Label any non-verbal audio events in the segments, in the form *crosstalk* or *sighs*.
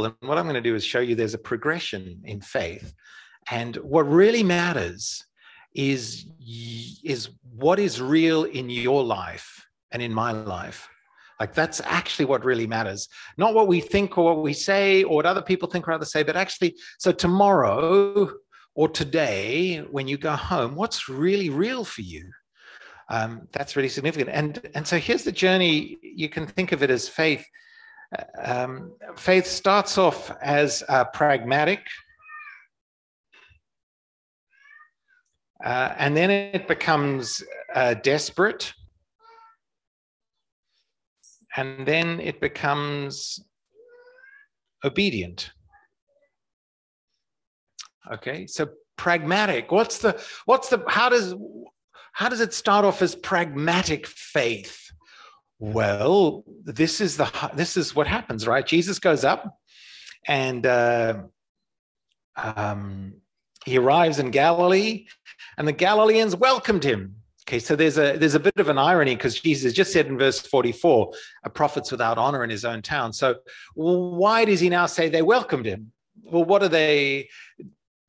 And what I'm going to do is show you there's a progression in faith. And what really matters is, is what is real in your life and in my life. Like that's actually what really matters. Not what we think or what we say or what other people think or other say, but actually, so tomorrow or today, when you go home, what's really real for you? Um, that's really significant. And, and so here's the journey. You can think of it as faith. Um, faith starts off as uh, pragmatic, uh, and then it becomes uh, desperate and then it becomes obedient. Okay, so pragmatic. What's the what's the how does how does it start off as pragmatic faith? Well, this is the this is what happens, right? Jesus goes up, and uh, um, he arrives in Galilee, and the Galileans welcomed him. Okay, so there's a there's a bit of an irony because Jesus just said in verse 44, a prophet's without honor in his own town. So why does he now say they welcomed him? Well, what are they?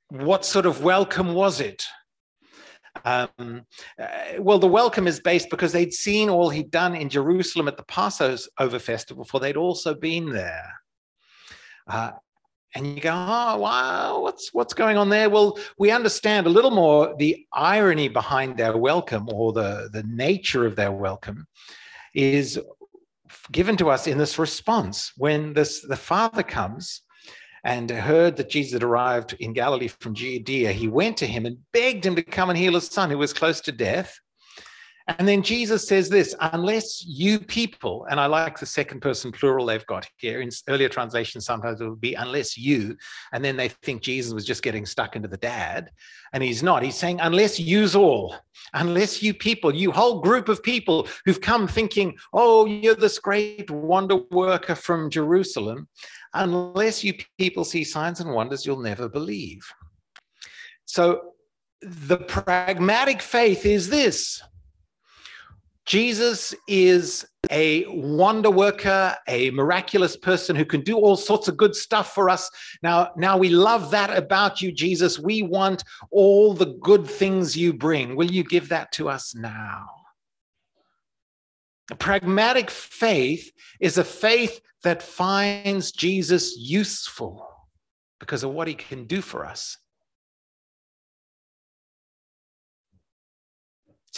What sort of welcome was it? Um, uh, well, the welcome is based because they'd seen all he'd done in Jerusalem at the Passover festival, for they'd also been there. Uh, and you go, oh wow, what's what's going on there? Well, we understand a little more the irony behind their welcome or the the nature of their welcome is given to us in this response when this the father comes and heard that Jesus had arrived in Galilee from Judea, he went to him and begged him to come and heal his son who was close to death. And then Jesus says this unless you people, and I like the second person plural they've got here. In earlier translations, sometimes it would be unless you, and then they think Jesus was just getting stuck into the dad. And he's not. He's saying, unless yous all, unless you people, you whole group of people who've come thinking, oh, you're this great wonder worker from Jerusalem, unless you people see signs and wonders, you'll never believe. So the pragmatic faith is this Jesus is a wonder worker, a miraculous person who can do all sorts of good stuff for us. Now, now we love that about you, Jesus. We want all the good things you bring. Will you give that to us now? A pragmatic faith is a faith that finds Jesus useful because of what he can do for us.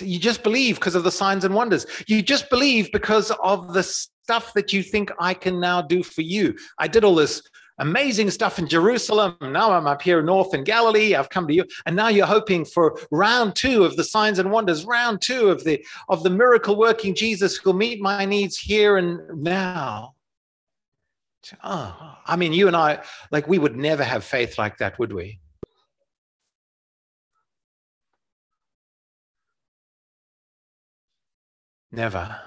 You just believe because of the signs and wonders. You just believe because of the stuff that you think I can now do for you. I did all this amazing stuff in Jerusalem. Now I'm up here north in Galilee. I've come to you. And now you're hoping for round two of the signs and wonders, round two of the of the miracle working Jesus who'll meet my needs here and now. Oh, I mean, you and I, like we would never have faith like that, would we? Never.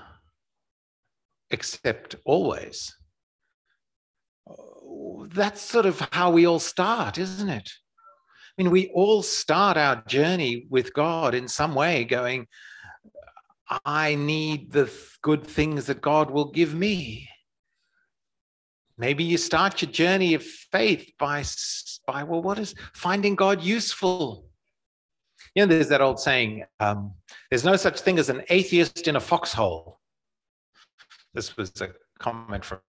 Except always. That's sort of how we all start, isn't it? I mean, we all start our journey with God in some way, going, I need the good things that God will give me. Maybe you start your journey of faith by, by well, what is finding God useful? You know, there's that old saying, um, there's no such thing as an atheist in a foxhole. This was a comment from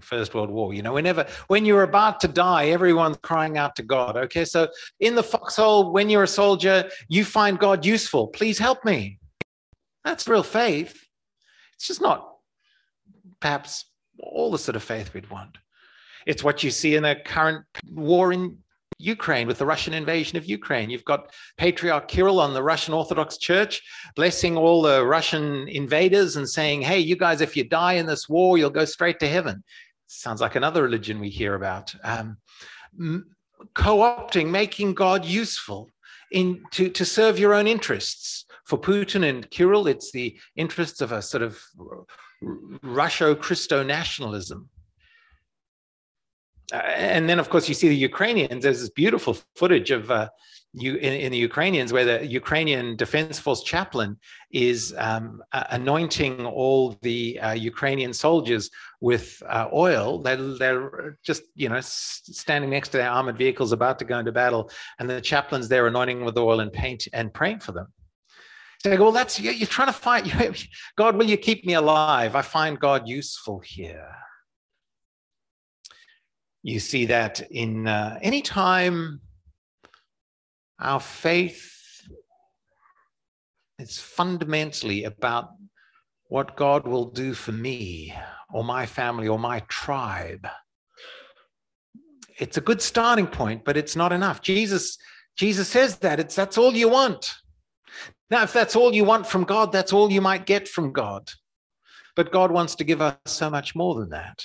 First World War. You know, whenever when you're about to die, everyone's crying out to God. Okay, so in the foxhole, when you're a soldier, you find God useful. Please help me. That's real faith. It's just not perhaps all the sort of faith we'd want. It's what you see in a current war in Ukraine with the Russian invasion of Ukraine. You've got Patriarch Kirill on the Russian Orthodox Church blessing all the Russian invaders and saying, hey, you guys, if you die in this war, you'll go straight to heaven. Sounds like another religion we hear about. Um, co opting, making God useful in, to, to serve your own interests. For Putin and Kirill, it's the interests of a sort of Russo Christo nationalism and then of course you see the Ukrainians. There's this beautiful footage of uh, you in, in, the Ukrainians, where the Ukrainian Defense Force chaplain is um, uh, anointing all the uh, Ukrainian soldiers with uh, oil. They're, they're just you know standing next to their armored vehicles, about to go into battle, and the chaplain's there anointing with oil and paint and praying for them. So go, well, that's you're trying to find *laughs* God. Will you keep me alive? I find God useful here. You see that in uh, any time our faith is fundamentally about what God will do for me or my family or my tribe. It's a good starting point, but it's not enough. Jesus, Jesus says that it's that's all you want. Now, if that's all you want from God, that's all you might get from God. But God wants to give us so much more than that.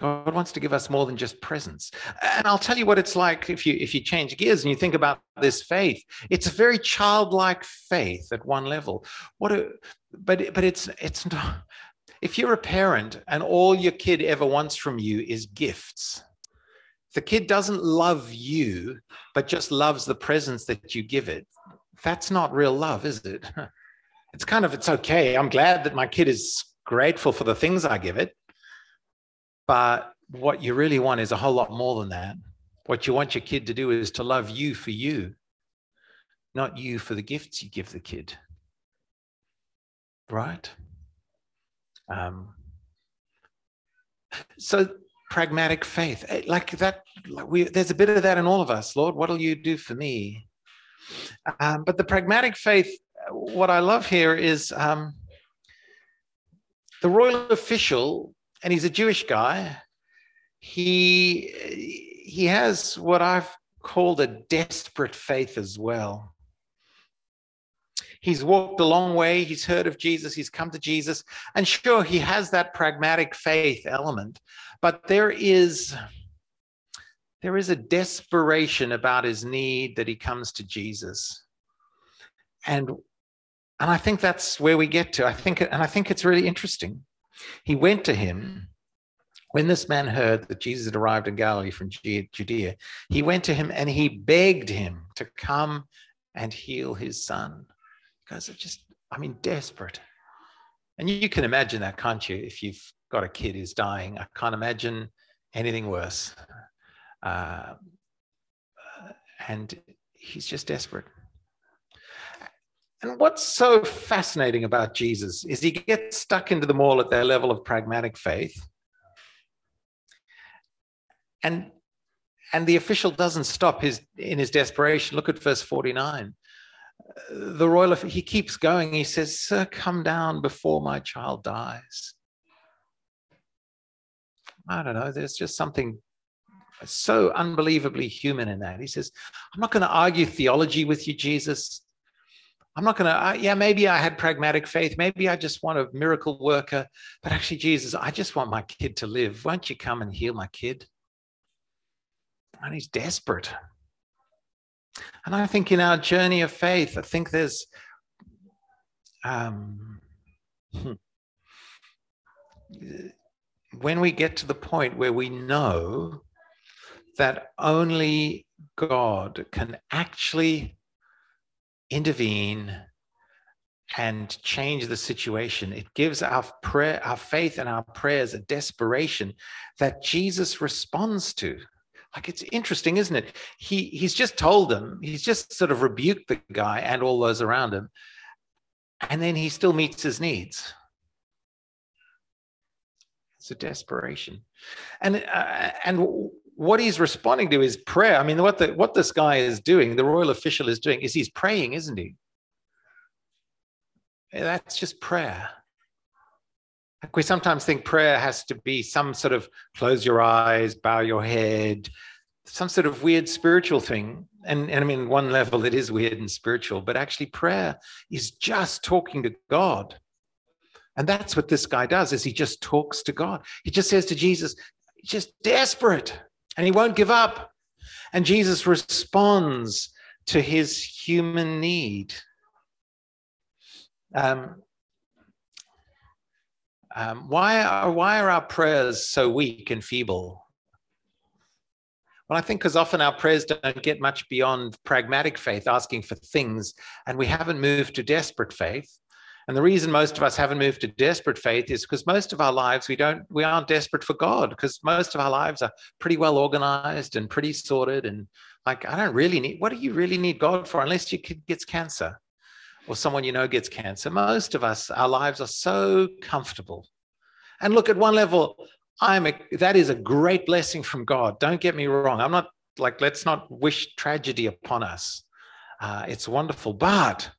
God wants to give us more than just presents. And I'll tell you what it's like if you if you change gears and you think about this faith. It's a very childlike faith at one level. What a, but but it's it's not if you're a parent and all your kid ever wants from you is gifts. the kid doesn't love you but just loves the presents that you give it. That's not real love, is it? *laughs* It's kind of it's okay. I'm glad that my kid is grateful for the things I give it but what you really want is a whole lot more than that. What you want your kid to do is to love you for you, not you for the gifts you give the kid. Right? Um, so pragmatic faith, eh, like that, we, there's a bit of that in all of us. Lord, what'll you do for me? Um, but the pragmatic faith, what I love here is um, the royal official and he's a Jewish guy. He he has what I've called a desperate faith as well. He's walked a long way. He's heard of Jesus. He's come to Jesus. And sure, he has that pragmatic faith element, but there is there is a desperation about his need that he comes to Jesus. And and I think that's where we get to. I think and I think it's really interesting. He went to him. When this man heard that Jesus had arrived in Galilee from Judea, he went to him and he begged him to come and heal his son. Because it's just, I mean, desperate. And you can imagine that, can't you? If you've got a kid who's dying, I can't imagine anything worse. Uh, and he's just desperate. And what's so fascinating about Jesus is he gets stuck into them all at their level of pragmatic faith. And and the official doesn't stop his in his desperation. Look at verse 49. The royal he keeps going. He says, Sir, come down before my child dies. I don't know. There's just something so unbelievably human in that. He says, I'm not going to argue theology with you, Jesus. I'm not going to, yeah, maybe I had pragmatic faith. Maybe I just want a miracle worker. But actually, Jesus, I just want my kid to live. Won't you come and heal my kid? And he's desperate. And I think in our journey of faith, I think there's, um, hmm, when we get to the point where we know that only God can actually intervene and change the situation. It gives our prayer, our faith and our prayers a desperation that Jesus responds to. Like it's interesting, isn't it? He he's just told them, he's just sort of rebuked the guy and all those around him, and then he still meets his needs. It's a desperation, and uh, and what he's responding to is prayer. I mean, what the what this guy is doing, the royal official is doing, is he's praying, isn't he? That's just prayer. We sometimes think prayer has to be some sort of close your eyes, bow your head, some sort of weird spiritual thing. And, and I mean, one level it is weird and spiritual, but actually prayer is just talking to God. And that's what this guy does is he just talks to God. He just says to Jesus, just desperate and he won't give up. And Jesus responds to his human need. Um, um, why, are, why are our prayers so weak and feeble? Well, I think because often our prayers don't get much beyond pragmatic faith, asking for things, and we haven't moved to desperate faith. And the reason most of us haven't moved to desperate faith is because most of our lives we don't we aren't desperate for God because most of our lives are pretty well organized and pretty sorted and like I don't really need what do you really need God for unless your kid gets cancer or someone you know gets cancer. Most of us our lives are so comfortable. And look at one level I'm a, that is a great blessing from God. Don't get me wrong. I'm not like let's not wish tragedy upon us. Uh, it's wonderful, but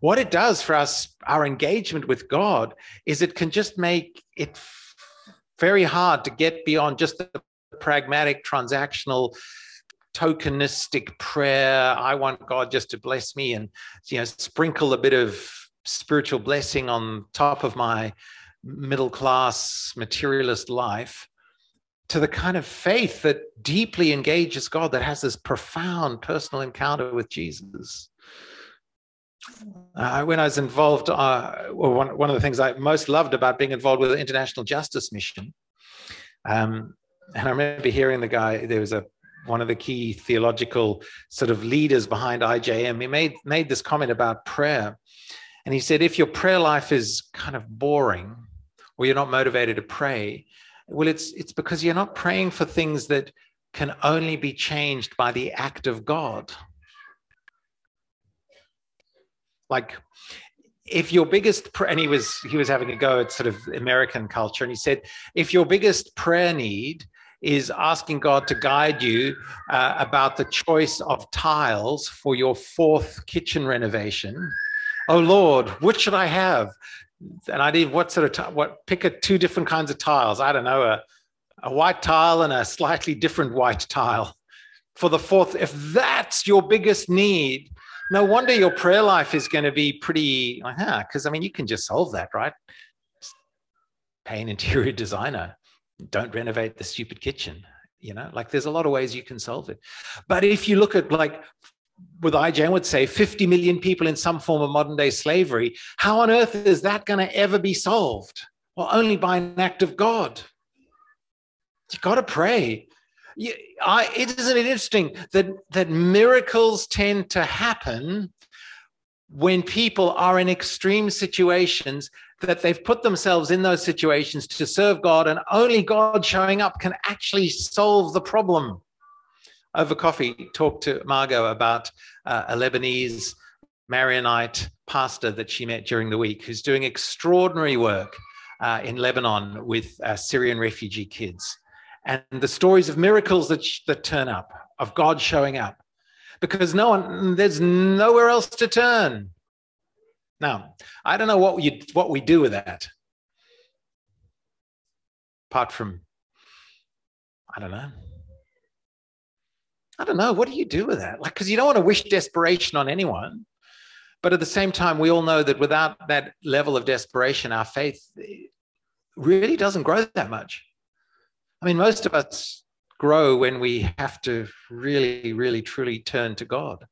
what it does for us, our engagement with God, is it can just make it very hard to get beyond just the pragmatic, transactional, tokenistic prayer. I want God just to bless me and you know sprinkle a bit of spiritual blessing on top of my middle class materialist life to the kind of faith that deeply engages God, that has this profound personal encounter with Jesus. Uh, when I was involved, uh, well, one, one of the things I most loved about being involved with the International Justice Mission, um, and I remember hearing the guy, there was a one of the key theological sort of leaders behind IJM. He made made this comment about prayer, and he said, if your prayer life is kind of boring, or you're not motivated to pray, well, it's it's because you're not praying for things that can only be changed by the act of God. Like if your biggest and he was he was having a go at sort of American culture, and he said, if your biggest prayer need is asking God to guide you uh, about the choice of tiles for your fourth kitchen renovation. Oh Lord, what should I have? and I did what sort of t- what pick a two different kinds of tiles. I don't know a a white tile and a slightly different white tile for the fourth. If that's your biggest need, no wonder your prayer life is going to be pretty uh-huh, because I mean you can just solve that, right? Pay an interior *laughs* designer. Don't renovate the stupid kitchen. You know, like there's a lot of ways you can solve it. But if you look at like with IJM would say 50 million people in some form of modern day slavery, how on earth is that going to ever be solved? Well, only by an act of God. You got to pray. You, I, isn't it interesting that, that miracles tend to happen when people are in extreme situations that they've put themselves in those situations to serve God, and only God showing up can actually solve the problem over coffee, talked to Margot about uh, a Lebanese Maronite pastor that she met during the week who's doing extraordinary work uh, in Lebanon with uh, Syrian refugee kids. And the stories of miracles that, that turn up, of God showing up, because no one, there's nowhere else to turn. Now, I don't know what you what we do with that, apart from, I don't know, I don't know. What do you do with that? Like, because you don't want to wish desperation on anyone. But at the same time, we all know that without that level of desperation, our faith eh, really doesn't grow that much. I mean, most of us grow when we have to really, really, truly turn to God.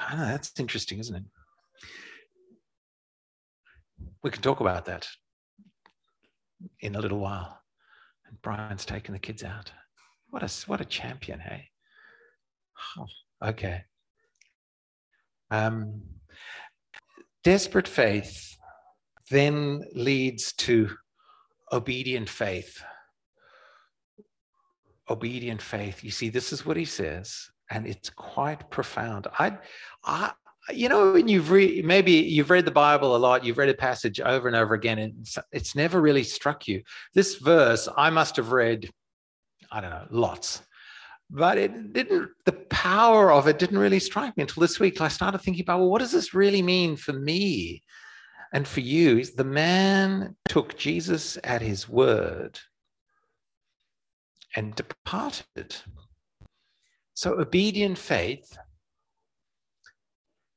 I know, that's interesting, isn't it? We can talk about that in a little while. And Brian's taking the kids out. What a what a champion, hey. *sighs* Okay. Um, desperate faith then leads to obedient faith. Obedient faith. You see, this is what he says, and it's quite profound. I, I, you know, when you've read, maybe you've read the Bible a lot, you've read a passage over and over again, and it's, it's never really struck you. This verse, I must have read I don't know, lots. But it didn't, the power of it didn't really strike me until this week. I started thinking about, well, what does this really mean for me and for you? is The man took Jesus at his word and departed. So obedient faith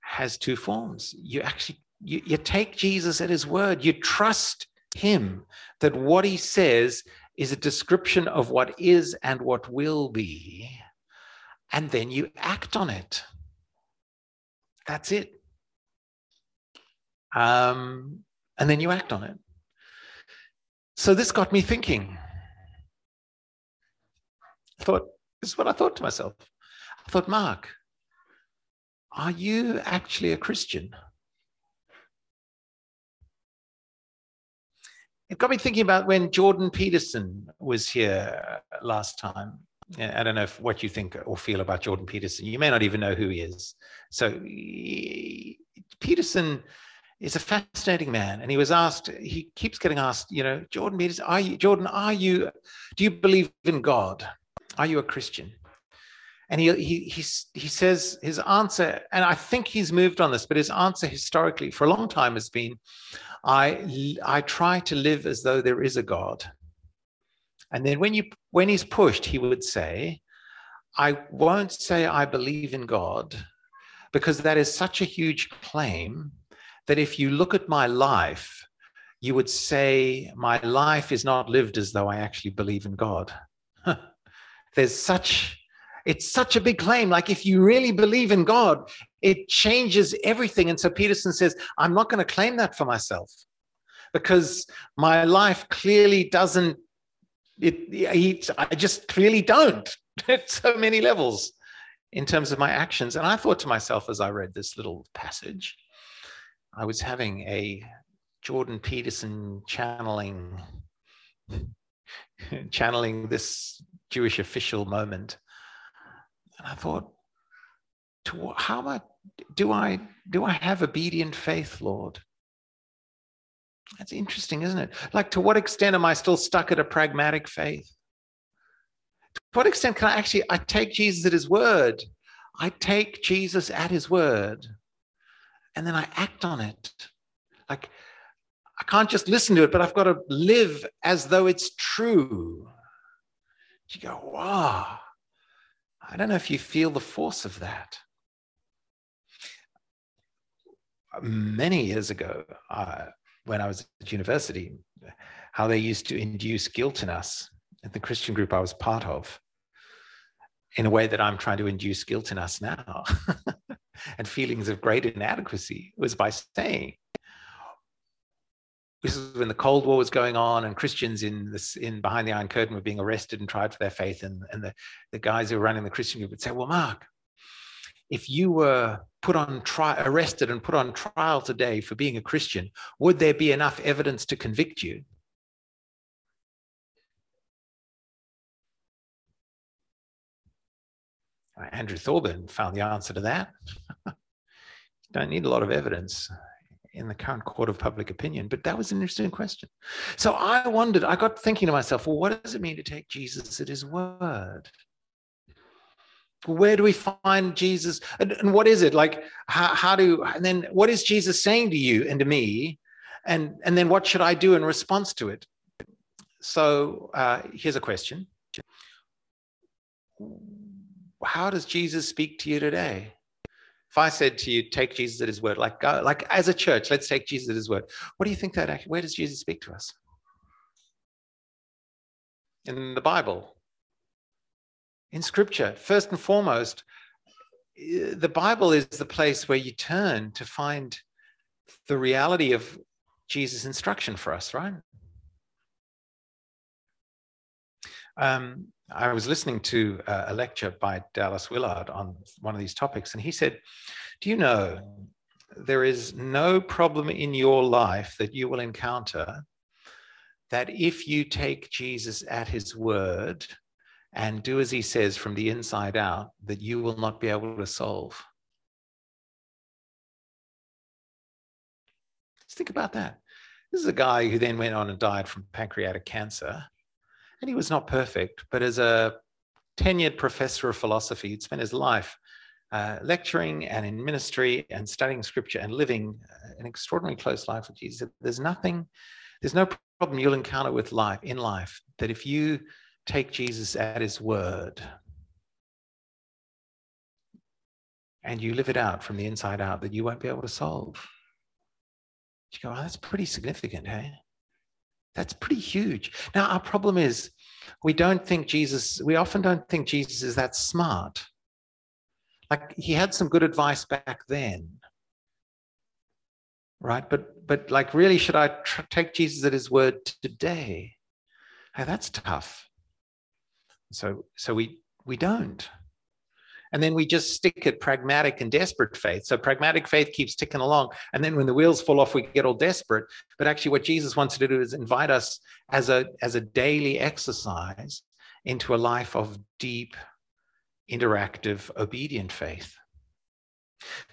has two forms. You actually you, you take Jesus at his word. You trust him that what he says is a description of what is and what will be, and then you act on it. That's it. Um, and then you act on it. So this got me thinking. I thought, this is what I thought to myself. I thought, Mark, are you actually a Christian? It got me thinking about when Jordan Peterson was here last time. I don't know if, what you think or feel about Jordan Peterson. You may not even know who he is. So, Peterson is a fascinating man, and he was asked. He keeps getting asked. You know, Jordan Peterson, are you Jordan? Are you? Do you believe in God? Are you a Christian? And he, he, he, he says his answer, and I think he's moved on this, but his answer historically for a long time has been I, I try to live as though there is a God. And then when, you, when he's pushed, he would say, I won't say I believe in God because that is such a huge claim that if you look at my life, you would say my life is not lived as though I actually believe in God. *laughs* There's such it's such a big claim. Like if you really believe in God, it changes everything. And so Peterson says, I'm not going to claim that for myself because my life clearly doesn't, it, I just clearly don't *laughs* at so many levels in terms of my actions. And I thought to myself as I read this little passage, I was having a Jordan Peterson channeling *laughs* channeling this Jewish official moment and I thought, to, how am I, do I do I have obedient faith, Lord? That's interesting, isn't it? Like, to what extent am I still stuck at a pragmatic faith? To what extent can I actually I take Jesus at his word? I take Jesus at his word, and then I act on it. Like I can't just listen to it, but I've got to live as though it's true. You go, wow. I don't know if you feel the force of that. Many years ago, uh, when I was at university, how they used to induce guilt in us in the Christian group I was part of, in a way that I'm trying to induce guilt in us now, *laughs* and feelings of great inadequacy was by saying, this is when the Cold War was going on, and Christians in this in behind the Iron Curtain were being arrested and tried for their faith. And, and the, the guys who were running the Christian group would say, Well, Mark, if you were put on trial, arrested and put on trial today for being a Christian, would there be enough evidence to convict you? Andrew Thorburn found the answer to that. you *laughs* don't need a lot of evidence in the current court of public opinion. But that was an interesting question. So I wondered, I got thinking to myself, well, what does it mean to take Jesus at his word? Where do we find Jesus? And, and what is it like? How, how do, and then what is Jesus saying to you and to me? And, and then what should I do in response to it? So uh, here's a question How does Jesus speak to you today? if I said to you, take Jesus at his word, like, go, like as a church, let's take Jesus at his word. What do you think that actually, where does Jesus speak to us? In the Bible, in scripture, first and foremost, eh, the Bible is the place where you turn to find the reality of Jesus' instruction for us, right? Um, I was listening to uh, a lecture by Dallas Willard on one of these topics, and he said, Do you know there is no problem in your life that you will encounter that if you take Jesus at his word and do as he says from the inside out, that you will not be able to solve? Let's think about that. This is a guy who then went on and died from pancreatic cancer and he was not perfect, but as a tenured professor of philosophy, he'd spent his life uh, lecturing and in ministry and studying scripture and living uh, an extraordinarily close life with Jesus. There's nothing, there's no problem you'll encounter with life in life that if you take Jesus at his word and you live it out from the inside out, that you won't be able to solve. You go, oh, that's pretty significant, hey? That's pretty huge. Now, our problem is we don't think Jesus, we often don't think Jesus is that smart. Like he had some good advice back then. Right? But but like really should I tr- take Jesus at his word today? Hey, that's tough. So, so we we don't. And then we just stick at pragmatic and desperate faith. So pragmatic faith keeps ticking along. And then when the wheels fall off, we get all desperate. But actually, what Jesus wants to do is invite us as a, as a daily exercise into a life of deep, interactive, obedient faith.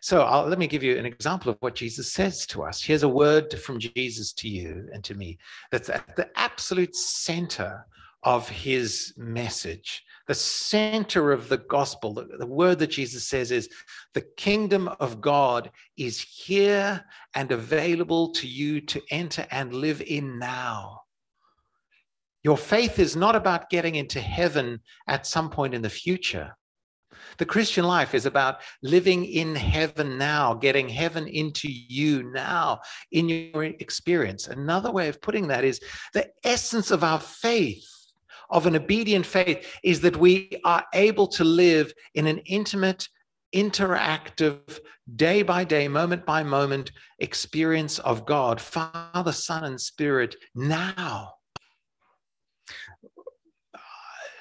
So I'll, let me give you an example of what Jesus says to us. Here's a word from Jesus to you and to me that's at the absolute center of his message. The center of the gospel, the, the, word that Jesus says is the kingdom of God is here and available to you to enter and live in now. Your faith is not about getting into heaven at some point in the future. The Christian life is about living in heaven now, getting heaven into you now in your experience. Another way of putting that is the essence of our faith, of an obedient faith, is that we are able to live in an intimate, interactive, day by day, moment by moment experience of God, Father, Son, and Spirit now.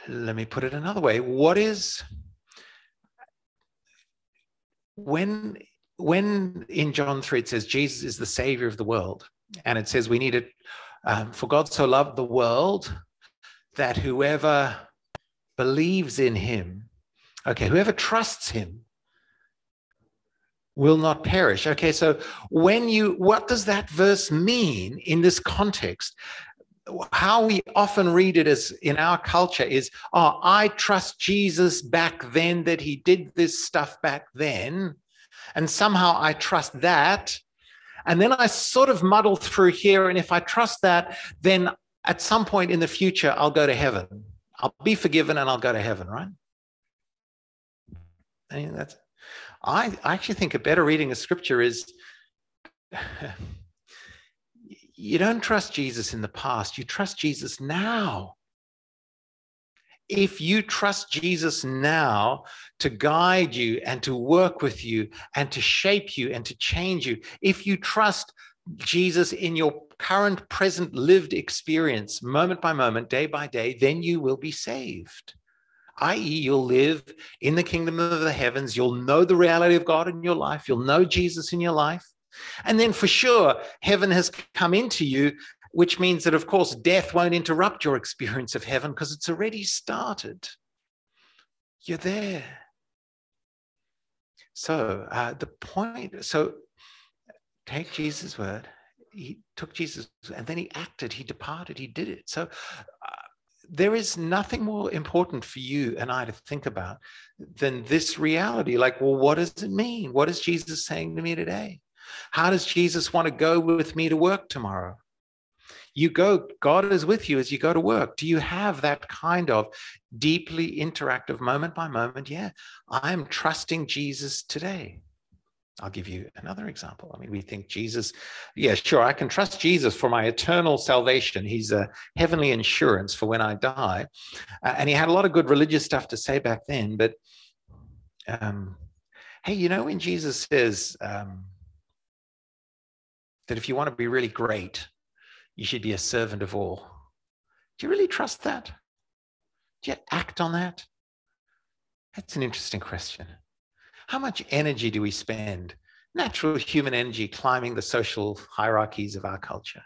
Let me put it another way. What is when when in John 3 it says Jesus is the savior of the world, and it says we need it um, for God so loved the world that whoever believes in him, okay, whoever trusts him will not perish. Okay, so when you, what does that verse mean in this context? how we often read it as in our culture is, oh, I trust Jesus back then that he did this stuff back then. And somehow I trust that. And then I sort of muddle through here. And if I trust that, then at some point in the future, I'll go to heaven. I'll be forgiven and I'll go to heaven, right? I mean, that's, I, I actually think a better reading of scripture is *sighs* you don't trust Jesus in the past, you trust Jesus now. If you trust Jesus now to guide you and to work with you and to shape you and to change you, if you trust Jesus in your current, present, lived experience, moment by moment, day by day, then you will be saved. I.e., you'll live in the kingdom of the heavens. You'll know the reality of God in your life. You'll know Jesus in your life. And then for sure, heaven has come into you, which means that, of course, death won't interrupt your experience of heaven because it's already started. You're there. So uh, the point, so take Jesus' word. He took Jesus and then he acted, he departed, he did it. So uh, there is nothing more important for you and I to think about than this reality. Like, well, what does it mean? What is Jesus saying to me today? How does Jesus want to go with me to work tomorrow? You go, God is with you as you go to work. Do you have that kind of deeply interactive moment by moment? Yeah, I'm trusting Jesus today. I'll give you another example. I mean, we think Jesus, yeah, sure, I can trust Jesus for my eternal salvation. He's a heavenly insurance for when I die. Uh, and he had a lot of good religious stuff to say back then. But um, hey, you know, when Jesus says, um, that if you want to be really great, you should be a servant of all. Do you really trust that? Do you act on that? That's an interesting question. How much energy do we spend, natural human energy, climbing the social hierarchies of our culture?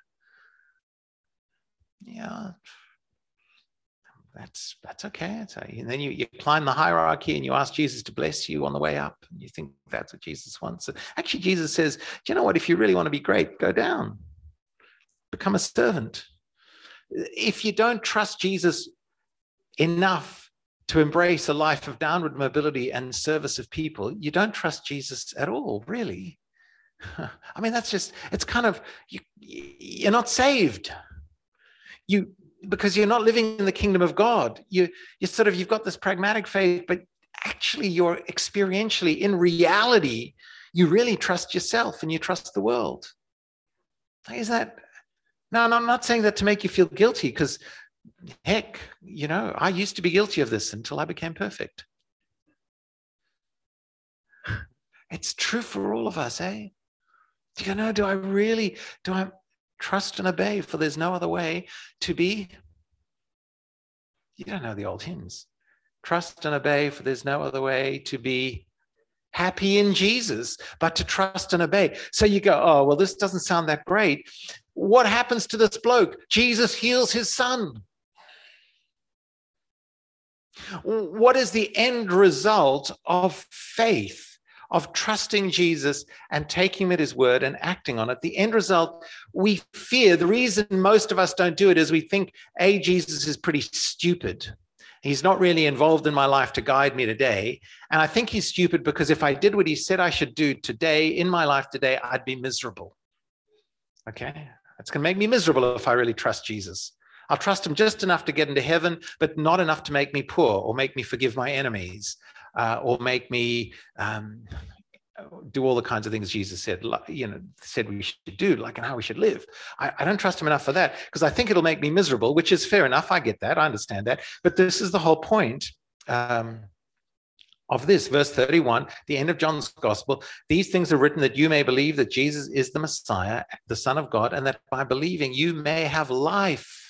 Yeah, that's that's okay. And then you, you climb the hierarchy and you ask Jesus to bless you on the way up. And you think that's what Jesus wants. Actually, Jesus says, Do you know what? If you really want to be great, go down, become a servant. If you don't trust Jesus enough to embrace a life of downward mobility and service of people, you don't trust Jesus at all, really. *laughs* I mean, that's just, it's kind of, you, you're not saved. You, because you're not living in the kingdom of God. You you sort of you've got this pragmatic faith, but actually you're experientially in reality, you really trust yourself and you trust the world. Is that no, no, I'm not saying that to make you feel guilty, because heck, you know, I used to be guilty of this until I became perfect. *laughs* It's true for all of us, eh? Do you know, do I really, do I trust and obey, for there's no other way to be You don't know the old hymns. Trust and obey, for there's no other way to be happy in Jesus, but to trust and obey. So you go, oh, well, this doesn't sound that great. What happens to this bloke? Jesus heals his son. What is the end result of faith, of trusting Jesus and taking him at his word and acting on it? The end result, we fear. The reason most of us don't do it is we think, A, Jesus is pretty stupid. He's not really involved in my life to guide me today. And I think he's stupid because if I did what he said I should do today in my life today, I'd be miserable. Okay. It's going to make me miserable if I really trust Jesus. I'll trust him just enough to get into heaven, but not enough to make me poor or make me forgive my enemies uh, or make me um, do all the kinds of things Jesus said, you know, said we should do, like and how we should live. I, I don't trust him enough for that because I think it'll make me miserable, which is fair enough. I get that. I understand that. But this is the whole point. Um, of this, verse 31, the end of John's gospel, these things are written that you may believe that Jesus is the Messiah, the Son of God, and that by believing you may have life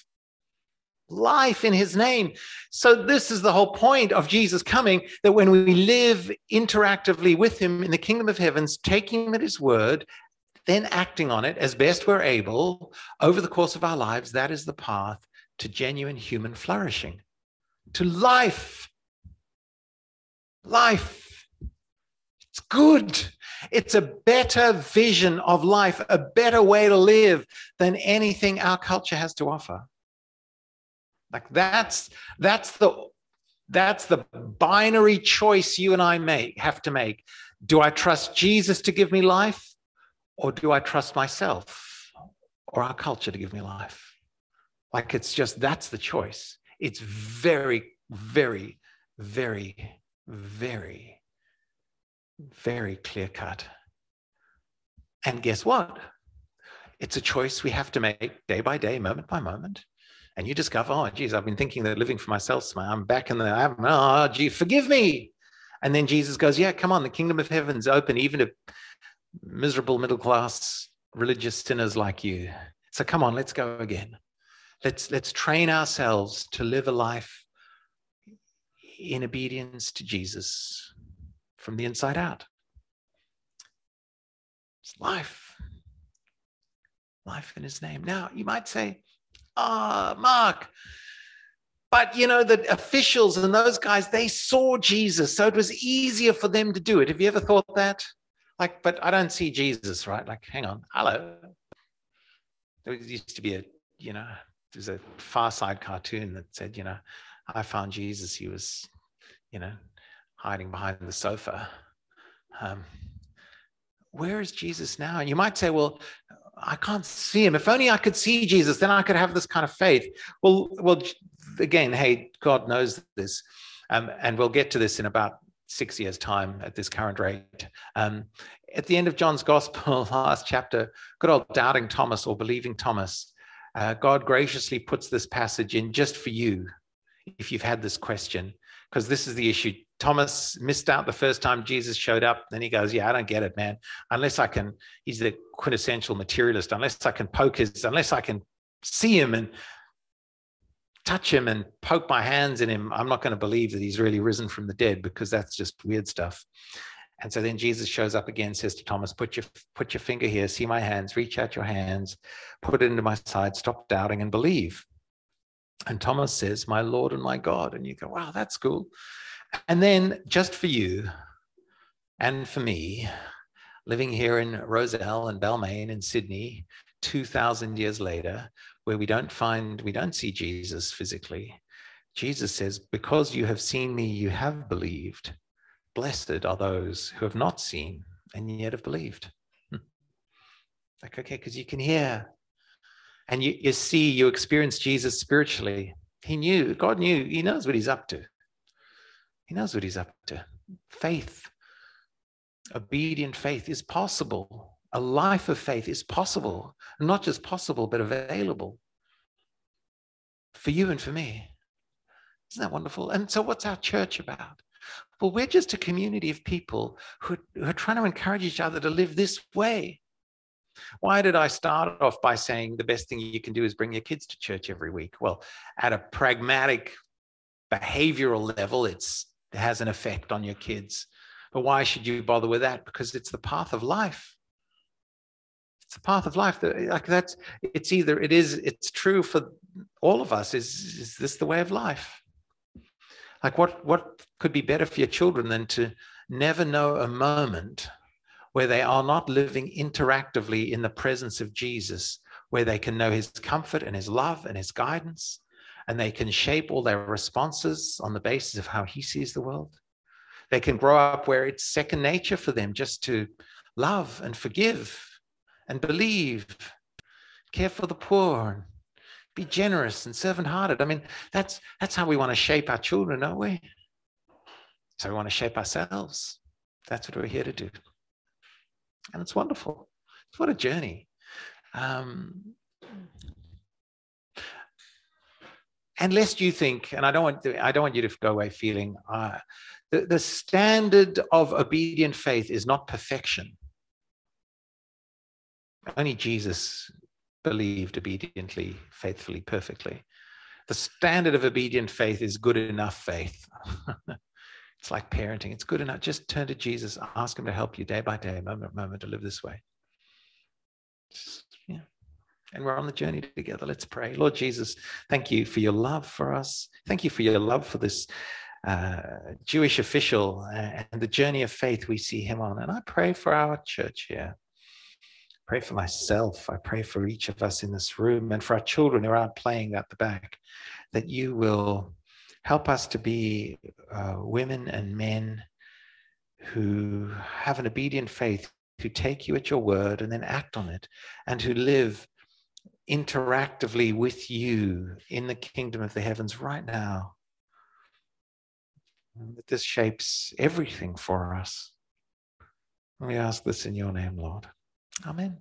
life in his name. So, this is the whole point of Jesus coming that when we live interactively with him in the kingdom of heavens, taking him at his word, then acting on it as best we're able over the course of our lives, that is the path to genuine human flourishing, to life. Life. It's good. It's a better vision of life, a better way to live than anything our culture has to offer. Like that's that's the that's the binary choice you and I make have to make. Do I trust Jesus to give me life or do I trust myself or our culture to give me life? Like it's just that's the choice. It's very very very very very clear cut. And guess what? It's a choice we have to make day by day, moment by moment and you discover, oh, geez, I've been thinking that living for myself, I'm back in the, I'm, oh, gee, forgive me. And then Jesus goes, yeah, come on, the kingdom of heaven's open even to miserable middle class religious sinners like you. So come on, let's go again. Let's let's train ourselves to live a life in obedience to Jesus from the inside out. It's life. Life in his name. Now, you might say, ah, oh, Mark. But you know, the officials and those guys, they saw Jesus. So it was easier for them to do it. Have you ever thought that? Like, but I don't see Jesus, right? Like, hang on, hello. There used to be a, you know, there's a Far Side cartoon that said, you know, I found Jesus. He was, you know, hiding behind the sofa. Um, where is Jesus now? And you might say, well, I can't see him. If only I could see Jesus, then I could have this kind of faith. Well, well, again, hey, God knows this, um, and we'll get to this in about six years' time at this current rate. Um, at the end of John's Gospel, *laughs* last chapter, good old doubting Thomas or believing Thomas, uh, God graciously puts this passage in just for you, if you've had this question, because this is the issue. Thomas missed out the first time Jesus showed up. Then he goes, Yeah, I don't get it, man. Unless I can, he's the quintessential materialist. Unless I can poke his, unless I can see him and touch him and poke my hands in him, I'm not going to believe that he's really risen from the dead because that's just weird stuff. And so then Jesus shows up again, says to Thomas, put your, put your finger here, see my hands, reach out your hands, put it into my side, stop doubting and believe. And Thomas says, My Lord and my God. And you go, Wow, that's cool. And then just for you and for me, living here in Rozelle and Balmain in Sydney, 2,000 years later, where we don't find, we don't see Jesus physically, Jesus says, Because you have seen me, you have believed. Blessed are those who have not seen and yet have believed. Hmm. Like, okay, because you can hear and you, you see, you experience Jesus spiritually. He knew, God knew, He knows what He's up to. He knows what He's up to. Faith, obedient faith is possible. A life of faith is possible, not just possible, but available for you and for me. Isn't that wonderful? And so, what's our church about? Well, we're just a community of people who, who are trying to encourage each other to live this way. Why did I start off by saying the best thing you can do is bring your kids to church every week? Well, at a pragmatic behavioral level, it's, it has an effect on your kids. But why should you bother with that? Because it's the path of life. It's the path of life. Like that's it's either it is it's true for all of us. Is is this the way of life? Like what what could be better for your children than to never know a moment where they are not living interactively in the presence of Jesus, where they can know his comfort and his love and his guidance, and they can shape all their responses on the basis of how he sees the world. They can grow up where it's second nature for them just to love and forgive and believe, care for the poor, be generous and servant-hearted. I mean, that's that's how we want to shape our children, don't we? So we want to shape ourselves. That's what we're here to do. And it's wonderful. What a journey. Um, and lest you think, and I don't want I don't want you to go away feeling uh, the, the standard of obedient faith is not perfection. Only Jesus believed obediently, faithfully, perfectly. The standard of obedient faith is good enough faith. *laughs* it's like parenting. It's good enough. Just turn to Jesus, ask him to help you day by day, moment by moment to live this way. Just, yeah. And we're on the journey together. Let's pray. Lord Jesus, thank you for your love for us. Thank you for your love for this uh, Jewish official uh, and the journey of faith we see him on. And I pray for our church here. Pray for myself. I pray for each of us in this room and for our children who are out playing at the back, that you will help us to be uh, women and men who have an obedient faith, who take you at your word and then act on it, and who live interactively with you in the kingdom of the heavens right now that this shapes everything for us. We ask this in your name, Lord. Amen.